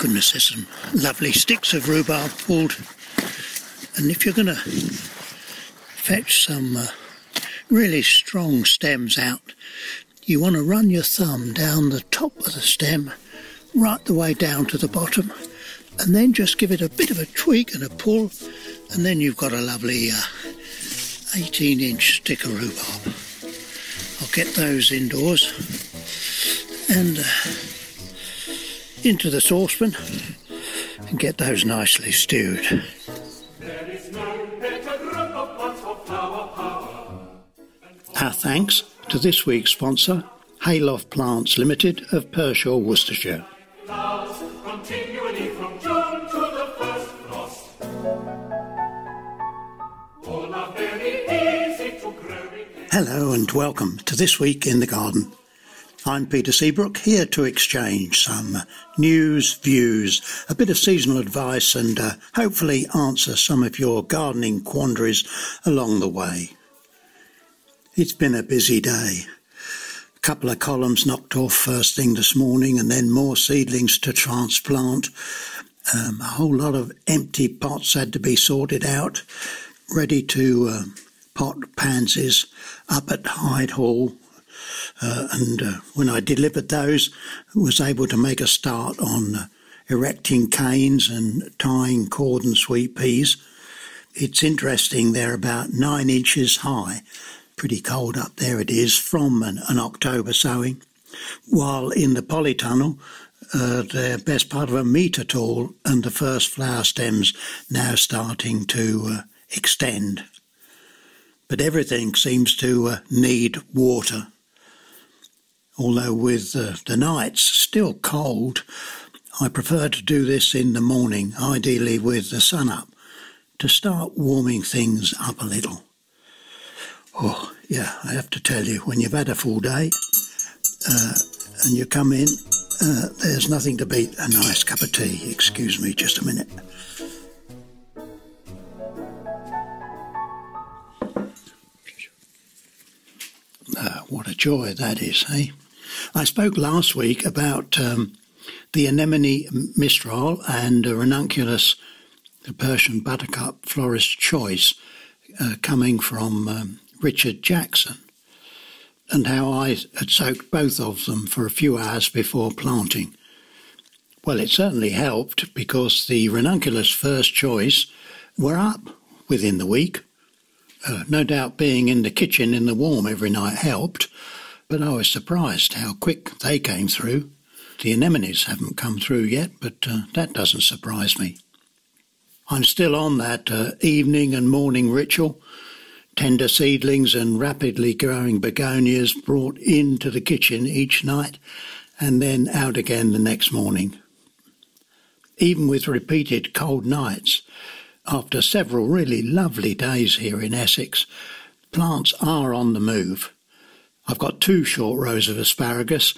Goodness, there's some lovely sticks of rhubarb pulled. And if you're going to fetch some uh, really strong stems out, you want to run your thumb down the top of the stem, right the way down to the bottom, and then just give it a bit of a tweak and a pull, and then you've got a lovely uh, 18 inch stick of rhubarb. I'll get those indoors and uh, into the saucepan and get those nicely stewed. Our thanks to this week's sponsor, Hayloft Plants Limited of Pershore, Worcestershire. Hello and welcome to This Week in the Garden. I'm Peter Seabrook, here to exchange some news, views, a bit of seasonal advice, and uh, hopefully answer some of your gardening quandaries along the way. It's been a busy day. A couple of columns knocked off first thing this morning, and then more seedlings to transplant. Um, a whole lot of empty pots had to be sorted out, ready to uh, pot pansies up at Hyde Hall. Uh, and uh, when I delivered those, was able to make a start on uh, erecting canes and tying cordon sweet peas. It's interesting, they're about nine inches high pretty cold up there it is from an, an October sowing. While in the polytunnel, uh, they're best part of a metre tall, and the first flower stems now starting to uh, extend. But everything seems to uh, need water. Although with uh, the nights still cold, I prefer to do this in the morning, ideally with the sun up, to start warming things up a little. Oh, yeah, I have to tell you, when you've had a full day uh, and you come in, uh, there's nothing to beat a nice cup of tea. Excuse me just a minute. Uh, what a joy that is, eh? I spoke last week about um, the anemone mistral and a ranunculus, the Persian buttercup florist choice, uh, coming from um, Richard Jackson, and how I had soaked both of them for a few hours before planting. Well, it certainly helped because the ranunculus first choice were up within the week. Uh, no doubt being in the kitchen in the warm every night helped, but I was surprised how quick they came through. The anemones haven't come through yet, but uh, that doesn't surprise me. I'm still on that uh, evening and morning ritual tender seedlings and rapidly growing begonias brought into the kitchen each night and then out again the next morning. Even with repeated cold nights, after several really lovely days here in Essex, plants are on the move. I've got two short rows of asparagus,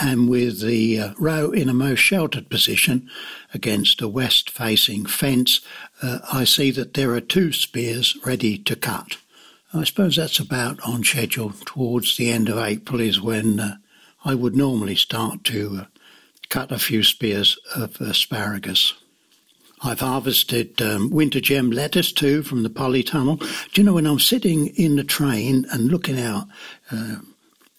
and with the uh, row in a most sheltered position against a west facing fence, uh, I see that there are two spears ready to cut. I suppose that's about on schedule. Towards the end of April is when uh, I would normally start to uh, cut a few spears of asparagus. I've harvested um, winter gem lettuce too from the polytunnel. Do you know when I'm sitting in the train and looking out uh,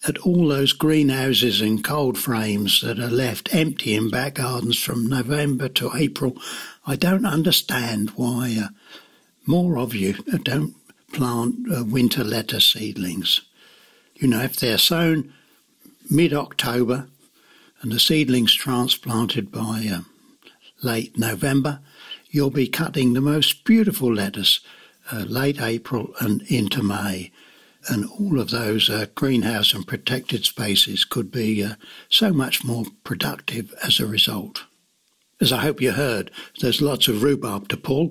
at all those greenhouses and cold frames that are left empty in back gardens from November to April, I don't understand why uh, more of you don't plant uh, winter lettuce seedlings. You know, if they're sown mid October and the seedlings transplanted by uh, late November, you'll be cutting the most beautiful lettuce uh, late April and into May. And all of those uh, greenhouse and protected spaces could be uh, so much more productive as a result. As I hope you heard, there's lots of rhubarb to pull,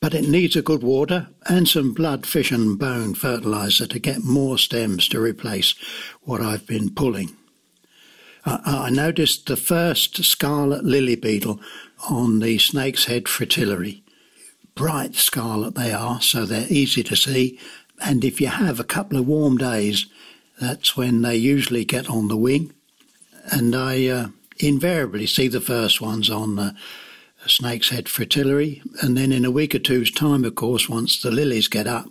but it needs a good water and some blood, fish, and bone fertilizer to get more stems to replace what I've been pulling. I noticed the first scarlet lily beetle on the snake's head fritillary. Bright scarlet they are, so they're easy to see, and if you have a couple of warm days, that's when they usually get on the wing. And I uh, invariably see the first ones on the snake's head fritillary, and then in a week or two's time, of course, once the lilies get up,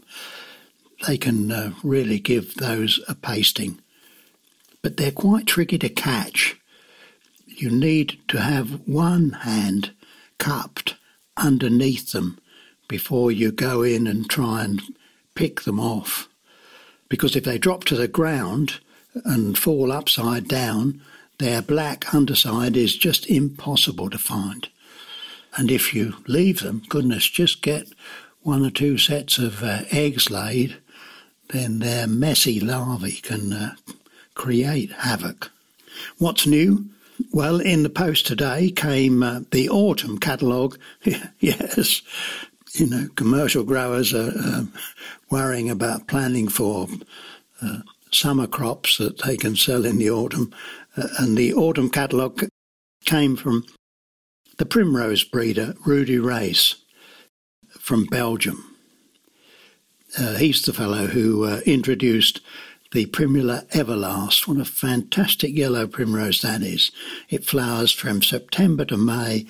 they can uh, really give those a pasting. But they're quite tricky to catch. You need to have one hand cupped underneath them before you go in and try and pick them off. Because if they drop to the ground and fall upside down, their black underside is just impossible to find. And if you leave them, goodness, just get one or two sets of uh, eggs laid, then their messy larvae can uh, create havoc. What's new? Well, in the post today came uh, the autumn catalogue. yes, you know, commercial growers are uh, worrying about planning for uh, summer crops that they can sell in the autumn. Uh, and the autumn catalogue came from the primrose breeder, Rudy Raes, from Belgium. Uh, he's the fellow who uh, introduced the Primula Everlast. What a fantastic yellow primrose that is. It flowers from September to May,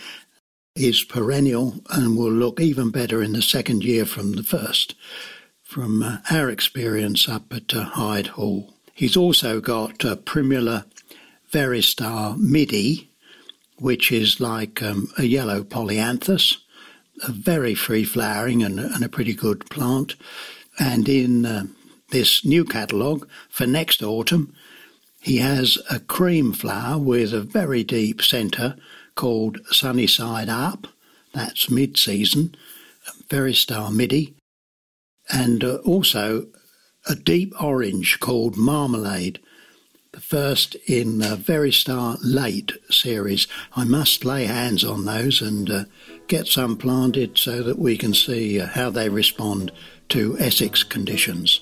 is perennial, and will look even better in the second year from the first, from uh, our experience up at uh, Hyde Hall. He's also got uh, Primula Veristar Midi, which is like um, a yellow polyanthus, a very free flowering and, and a pretty good plant. And in uh, this new catalogue for next autumn, he has a cream flower with a very deep centre called Sunny Side Up. That's mid season, Veristar Midi. And uh, also a deep orange called Marmalade, the first in the Very Veristar Late series. I must lay hands on those and uh, get some planted so that we can see uh, how they respond to Essex conditions.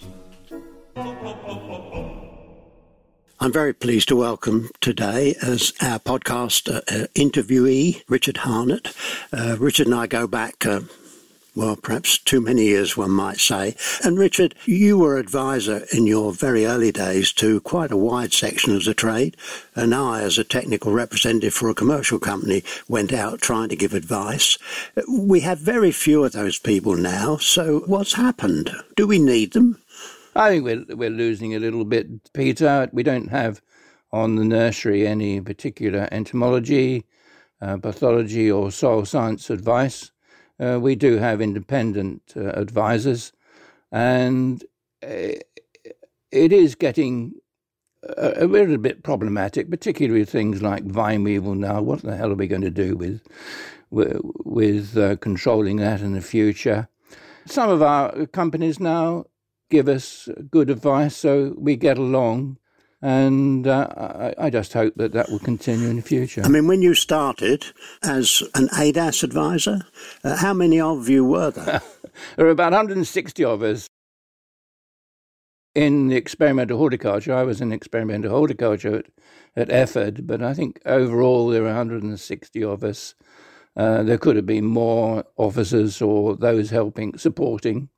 I'm very pleased to welcome today as our podcast uh, uh, interviewee Richard Harnett. Uh, Richard and I go back uh, well, perhaps too many years, one might say. And Richard, you were advisor in your very early days to quite a wide section of the trade. And I, as a technical representative for a commercial company, went out trying to give advice. We have very few of those people now. So what's happened? Do we need them? I think we're, we're losing a little bit, Peter. We don't have on the nursery any particular entomology, uh, pathology, or soil science advice uh, we do have independent uh, advisors, and uh, it is getting a, a, little bit problematic, particularly with things like vine weevil. Now, what the hell are we going to do with with, with uh, controlling that in the future? Some of our companies now give us good advice, so we get along and uh, I, I, just hope that that will continue in the future. I mean, when you started as an ADAS advisor, uh, how many of you were there? there were about 160 of us in the experimental horticulture. I was in experimental horticulture at, at Efford, but I think overall there were 160 of us. Uh, there could have been more officers or those helping, supporting.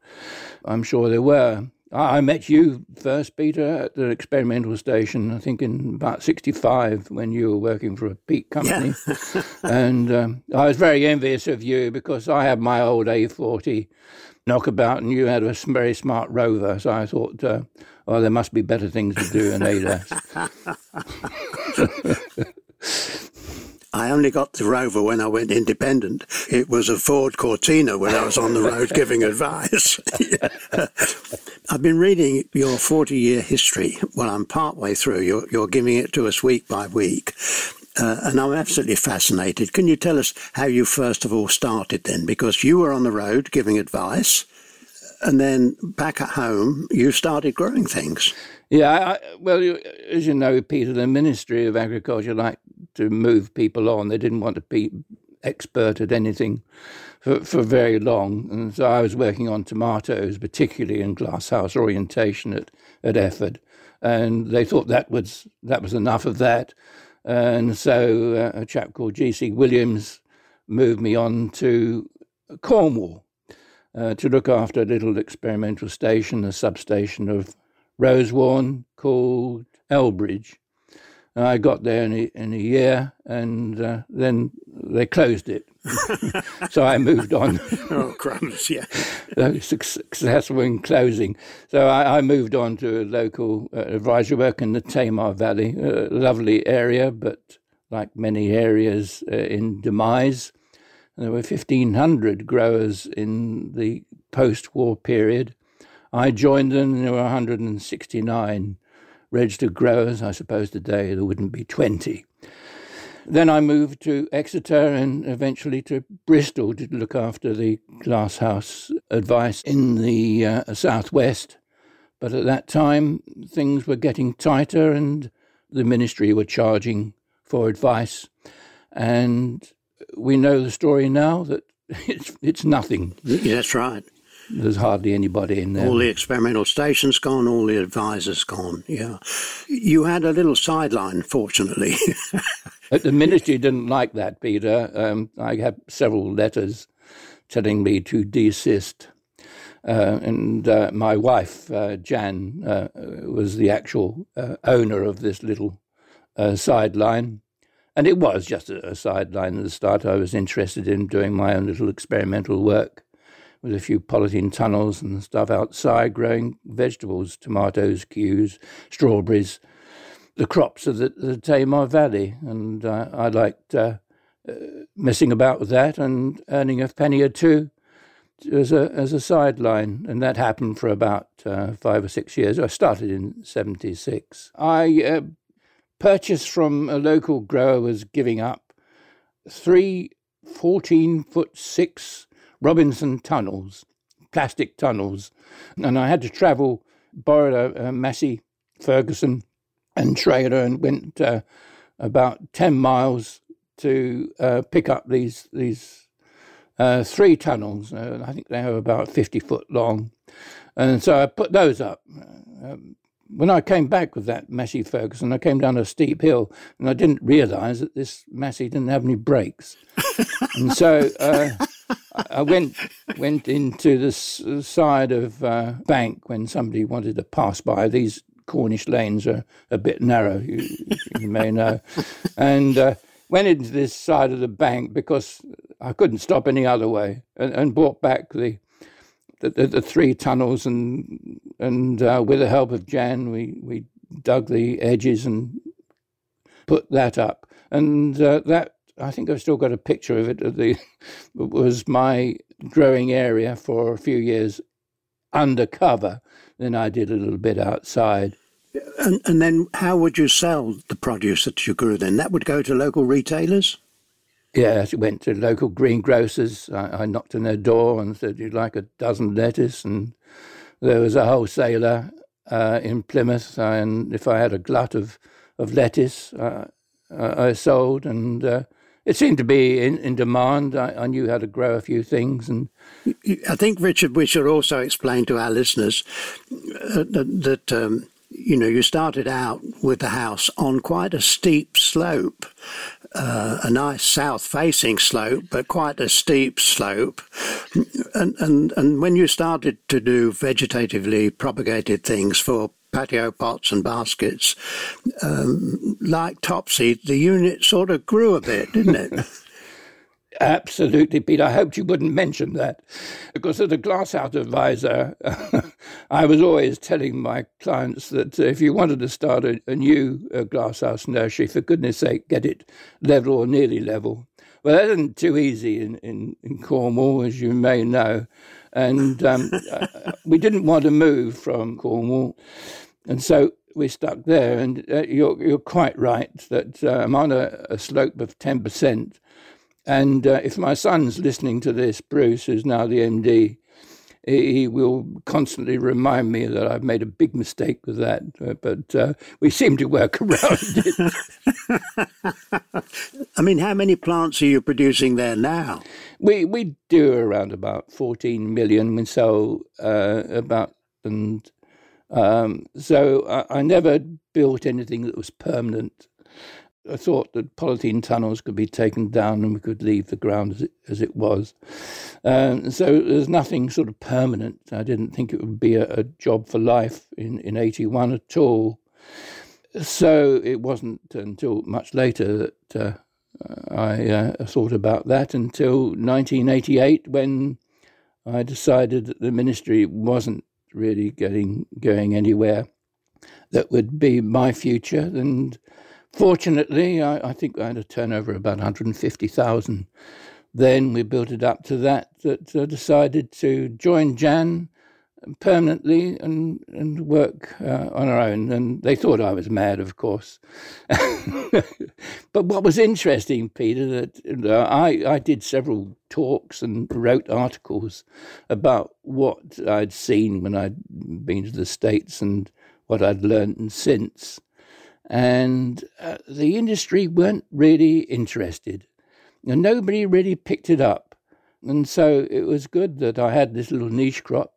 I'm sure there were. I met you first, Peter, at the experimental station, I think in about 65 when you were working for a peat company. Yeah. and um, I was very envious of you because I had my old A40 knockabout and you had a very smart rover. So I thought, uh, oh, there must be better things to do in ADAS. I only got the Rover when I went independent. It was a Ford Cortina when I was on the road giving advice. I've been reading your 40 year history. Well, I'm part way through. You're, you're giving it to us week by week. uh, and I'm absolutely fascinated. Can you tell us how you first of all started then? Because you were on the road giving advice, and then back at home, you started growing things. Yeah, I, well, as you know, Peter, the Ministry of Agriculture liked to move people on. They didn't want to be expert at anything for, for very long. And so I was working on tomatoes, particularly in glasshouse orientation at, at Efford. And they thought that was, that was enough of that. And so uh, a chap called G.C. Williams moved me on to Cornwall uh, to look after a little experimental station, a substation of Rosewarne called Elbridge. And I got there in a, in a year, and uh, then they closed it. so I moved on. oh, crumbs, yeah. successful in closing. So I, I moved on to a local uh, advisory work in the Tamar Valley, a lovely area, but like many areas uh, in demise. There were 1,500 growers in the post war period. I joined them, and there were 169 registered growers. I suppose today there wouldn't be 20. Then I moved to Exeter and eventually to Bristol to look after the glasshouse advice in the uh, southwest. But at that time, things were getting tighter and the ministry were charging for advice. And we know the story now that it's, it's nothing. That's right. There's hardly anybody in there. All the experimental stations gone, all the advisors gone. Yeah. You had a little sideline, fortunately. the ministry didn't like that, Peter. Um, I had several letters telling me to desist. Uh, and uh, my wife, uh, Jan, uh, was the actual uh, owner of this little uh, sideline. And it was just a, a sideline at the start. I was interested in doing my own little experimental work with a few polythene tunnels and stuff outside, growing vegetables, tomatoes, cues, strawberries, the crops of the, the Tamar Valley. And uh, I liked uh, uh, messing about with that and earning a penny or two as a as a sideline, and that happened for about uh, five or six years. I started in '76. I uh, purchased from a local grower was giving up three 14 foot six Robinson tunnels, plastic tunnels, and I had to travel, borrowed a, a Massey Ferguson and trailer, and went uh, about ten miles to uh, pick up these these uh, three tunnels. Uh, I think they were about fifty foot long, and so I put those up. Um, when I came back with that Massey Ferguson, I came down a steep hill, and I didn't realise that this Massey didn't have any brakes, and so uh, I went went into the side of uh, bank when somebody wanted to pass by. These Cornish lanes are a bit narrow, you, you may know, and uh, went into this side of the bank because I couldn't stop any other way, and, and brought back the the, the, the three tunnels, and and uh, with the help of Jan, we we dug the edges and put that up, and uh, that I think I've still got a picture of it. The it was my growing area for a few years undercover. Then I did a little bit outside. And, and then, how would you sell the produce that you grew? Then that would go to local retailers. Yeah, I went to local greengrocers. I, I knocked on their door and said, "You'd like a dozen lettuce?" And there was a wholesaler uh, in Plymouth, and if I had a glut of of lettuce, uh, I sold, and uh, it seemed to be in, in demand. I, I, knew how to grow a few things, and I think Richard, we should also explain to our listeners uh, that, that um, you know you started out with the house on quite a steep slope, uh, a nice south-facing slope, but quite a steep slope, and and and when you started to do vegetatively propagated things for patio pots and baskets, um, like Topsy, the unit sort of grew a bit, didn't it? Absolutely, Pete. I hoped you wouldn't mention that because as a glasshouse advisor, I was always telling my clients that if you wanted to start a, a new uh, glasshouse nursery, for goodness sake, get it level or nearly level. Well, that isn't too easy in, in, in Cornwall, as you may know. And um, uh, we didn't want to move from Cornwall. And so we stuck there. And uh, you're, you're quite right that uh, I'm on a, a, slope of 10%. And uh, if my son's listening to this, Bruce, who's now the MD, he will constantly remind me that I've made a big mistake with that. Uh, but uh, we seem to work around it. I mean, how many plants are you producing there now? We we do around about 14 million. We sell uh, about and um, so I, I, never built anything that was permanent. I thought that polythene tunnels could be taken down and we could leave the ground as it, as it was. Um, so there's nothing sort of permanent. I didn't think it would be a, a job for life in, in 81 at all. So it wasn't until much later that uh, I uh, thought about that until 1988 when I decided that the ministry wasn't really getting going anywhere that would be my future. And fortunately, I, I think I had a turnover of about 150,000. Then we built it up to that, that I decided to join Jan permanently and and work uh, on our own. And they thought I was mad, of course. but what was interesting, Peter, that I I did several talks and wrote articles about what I'd seen when I'd been to the states and what I'd learned since. And uh, the industry weren't really interested, and nobody really picked it up. And so it was good that I had this little niche crop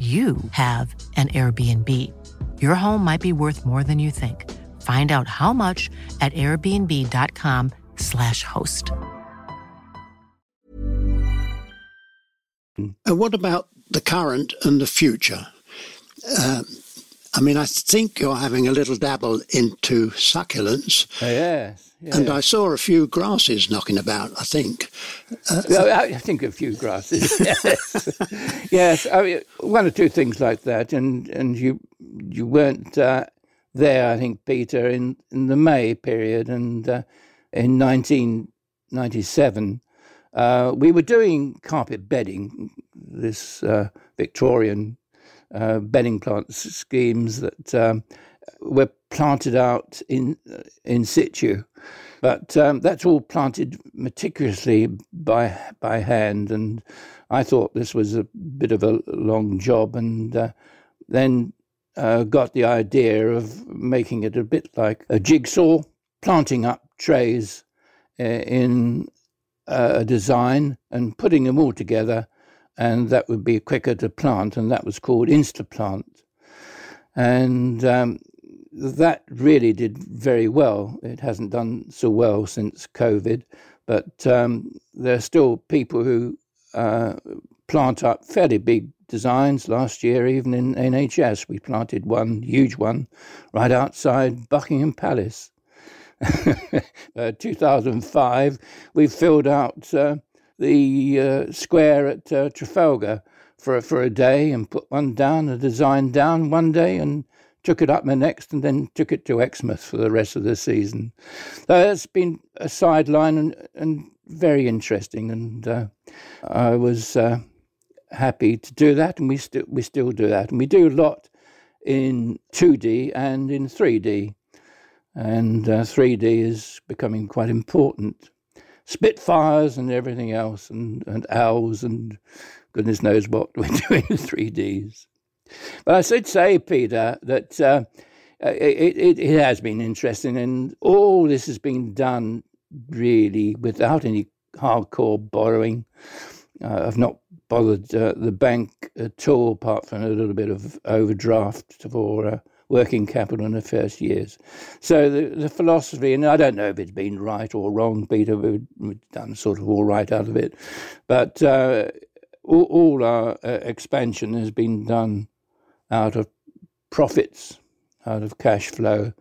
you have an Airbnb. Your home might be worth more than you think. Find out how much at airbnb.com/slash host. And what about the current and the future? Um, I mean, I think you're having a little dabble into succulents. Oh, yes. Yeah, and I saw a few grasses knocking about, I think. Uh, I think a few grasses, yes. yes, I mean, one or two things like that. And, and you, you weren't uh, there, I think, Peter, in, in the May period. And uh, in 1997, uh, we were doing carpet bedding, this uh, Victorian uh, bedding plant schemes that um, were planted out in in situ. But um, that's all planted meticulously by by hand, and I thought this was a bit of a long job, and uh, then uh, got the idea of making it a bit like a jigsaw, planting up trays uh, in uh, a design and putting them all together, and that would be quicker to plant, and that was called Instaplant. And um, that really did very well. It hasn't done so well since COVID, but um, there are still people who uh, plant up fairly big designs. Last year, even in NHS, we planted one huge one right outside Buckingham Palace. uh, 2005, we filled out uh, the uh, square at uh, Trafalgar for for a day and put one down, a design down one day, and took it up the next, and then took it to Exmouth for the rest of the season. So that's been a sideline and, and very interesting, and uh, I was uh, happy to do that, and we still we still do that, and we do a lot in 2D and in 3D, and uh, 3D is becoming quite important. Spitfires and everything else, and, and owls, and goodness knows what we're doing in 3Ds. But I should say, Peter, that uh, it, it, it has been interesting, and all this has been done really without any hardcore borrowing. Uh, I've not bothered uh, the bank at all, apart from a little bit of overdraft for uh, working capital in the first years. So the, the philosophy, and I don't know if it's been right or wrong, Peter, we've, done sort of all right out of it, but uh, all, all, our uh, expansion has been done out of profits, out of cash flow.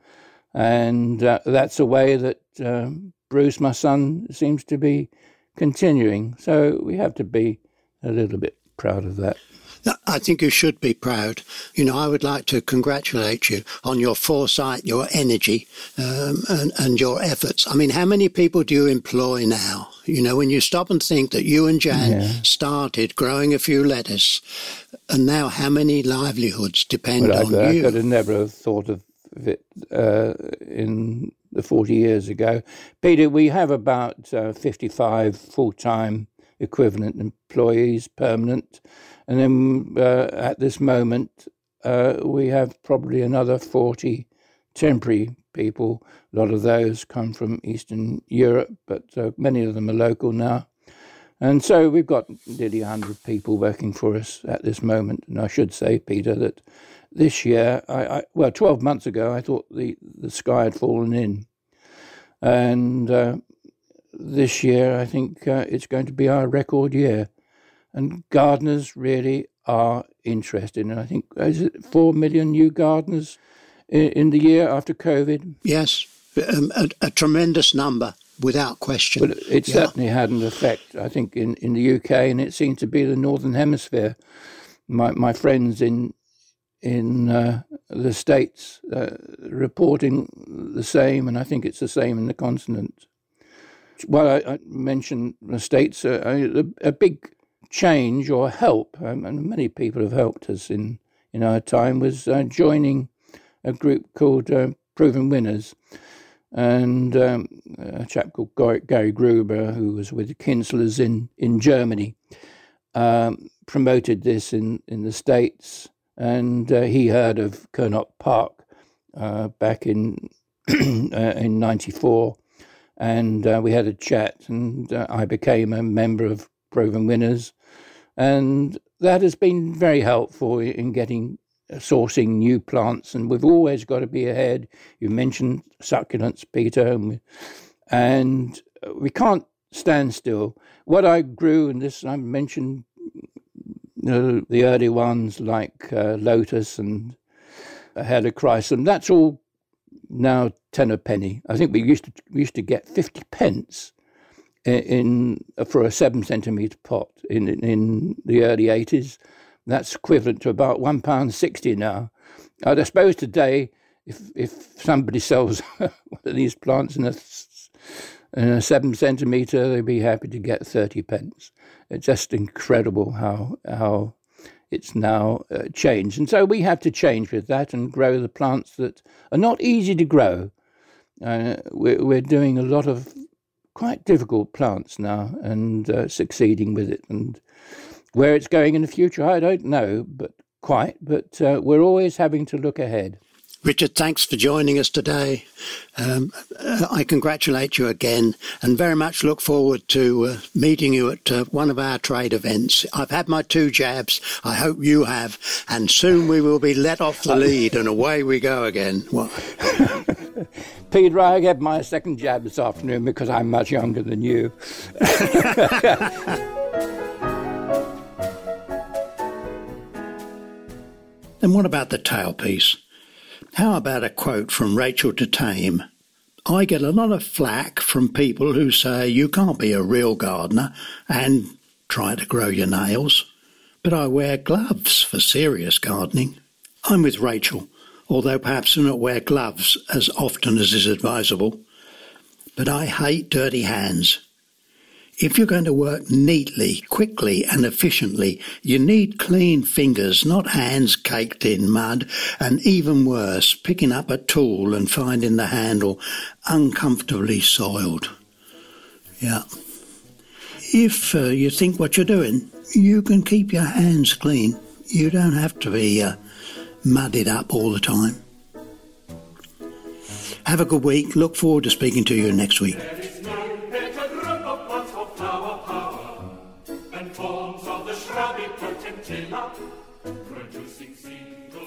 And uh, that's a way that um, Bruce, my son, seems to be continuing. So we have to be a little bit proud of that. I think you should be proud. You know, I would like to congratulate you on your foresight, your energy, um, and, and your efforts. I mean, how many people do you employ now? You know, when you stop and think that you and Jan yeah. started growing a few lettuce, and now how many livelihoods depend well, on I, you? I could have never thought of it uh, in the 40 years ago. Peter, we have about uh, 55 full time equivalent employees, permanent. And then uh, at this moment, uh, we have probably another 40 temporary people. A lot of those come from Eastern Europe, but uh, many of them are local now. And so we've got nearly 100 people working for us at this moment. And I should say, Peter, that this year, I, I well, 12 months ago, I thought the, the sky had fallen in. And uh, this year, I think uh, it's going to be our record year. And gardeners really are interested. And I think, is it 4 million new gardeners in, in the year after COVID? Yes, um, a, a, tremendous number. Without question. But it yeah. certainly had an effect, I think, in, in the UK, and it seemed to be the Northern Hemisphere. My, my friends in in uh, the States uh, reporting the same, and I think it's the same in the continent. Well, I, I mentioned the States, uh, a, a, big change or help, um, and many people have helped us in, in our time, was uh, joining a group called uh, Proven Winners. And um, a chap called Gary Gruber, who was with Kientzlers in, in Germany, um, promoted this in, in the States. And uh, he heard of Kernock Park uh, back in, uh, in 94 and uh, we had a chat, and uh, I became a member of Proven Winners, and that has been very helpful in getting uh, sourcing new plants, and we've always got to be ahead. You mentioned succulents, Peter, and we, and we can't stand still. What I grew, and this I mentioned know, the early ones like uh, lotus and helichrysum, that's all now ten a penny. I think we used to we used to get fifty pence in, for a seven centimetre pot in in the early eighties. That's equivalent to about one pound sixty now. I suppose today, if if somebody sells one of these plants in a in a seven centimetre, they'd be happy to get thirty pence. It's just incredible how how it's now uh, changed. And so we have to change with that and grow the plants that are not easy to grow. Uh, we're, we're, doing a lot of quite difficult plants now and uh, succeeding with it. And where it's going in the future, I don't know, but quite. But uh, we're always having to look ahead. Richard, thanks for joining us today. Um, uh, I congratulate you again and very much look forward to uh, meeting you at uh, one of our trade events. I've had my two jabs. I hope you have. And soon we will be let off the lead and away we go again. Peter, I had my second jab this afternoon because I'm much younger than you. and what about the tailpiece? How about a quote from Rachel de Thame? I get a lot of flack from people who say you can't be a real gardener and try to grow your nails, but I wear gloves for serious gardening. I'm with Rachel, although perhaps I not wear gloves as often as is advisable. But I hate dirty hands. If you're going to work neatly, quickly, and efficiently, you need clean fingers, not hands caked in mud, and even worse, picking up a tool and finding the handle uncomfortably soiled. Yeah. If uh, you think what you're doing, you can keep your hands clean. You don't have to be uh, mudded up all the time. Have a good week. Look forward to speaking to you next week.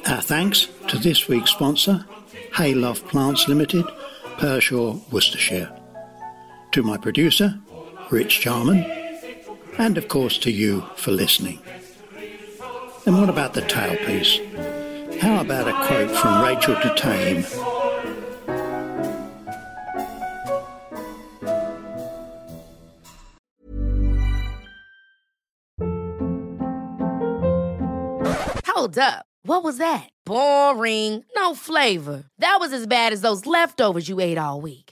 Our thanks to this week's sponsor, Hayloft Plants Limited, Pershore, Worcestershire. To my producer, Rich Jarman, and of course to you for listening. And what about the tailpiece? How about a quote from Rachel de Thame? Hold up. What was that? Boring. No flavor. That was as bad as those leftovers you ate all week.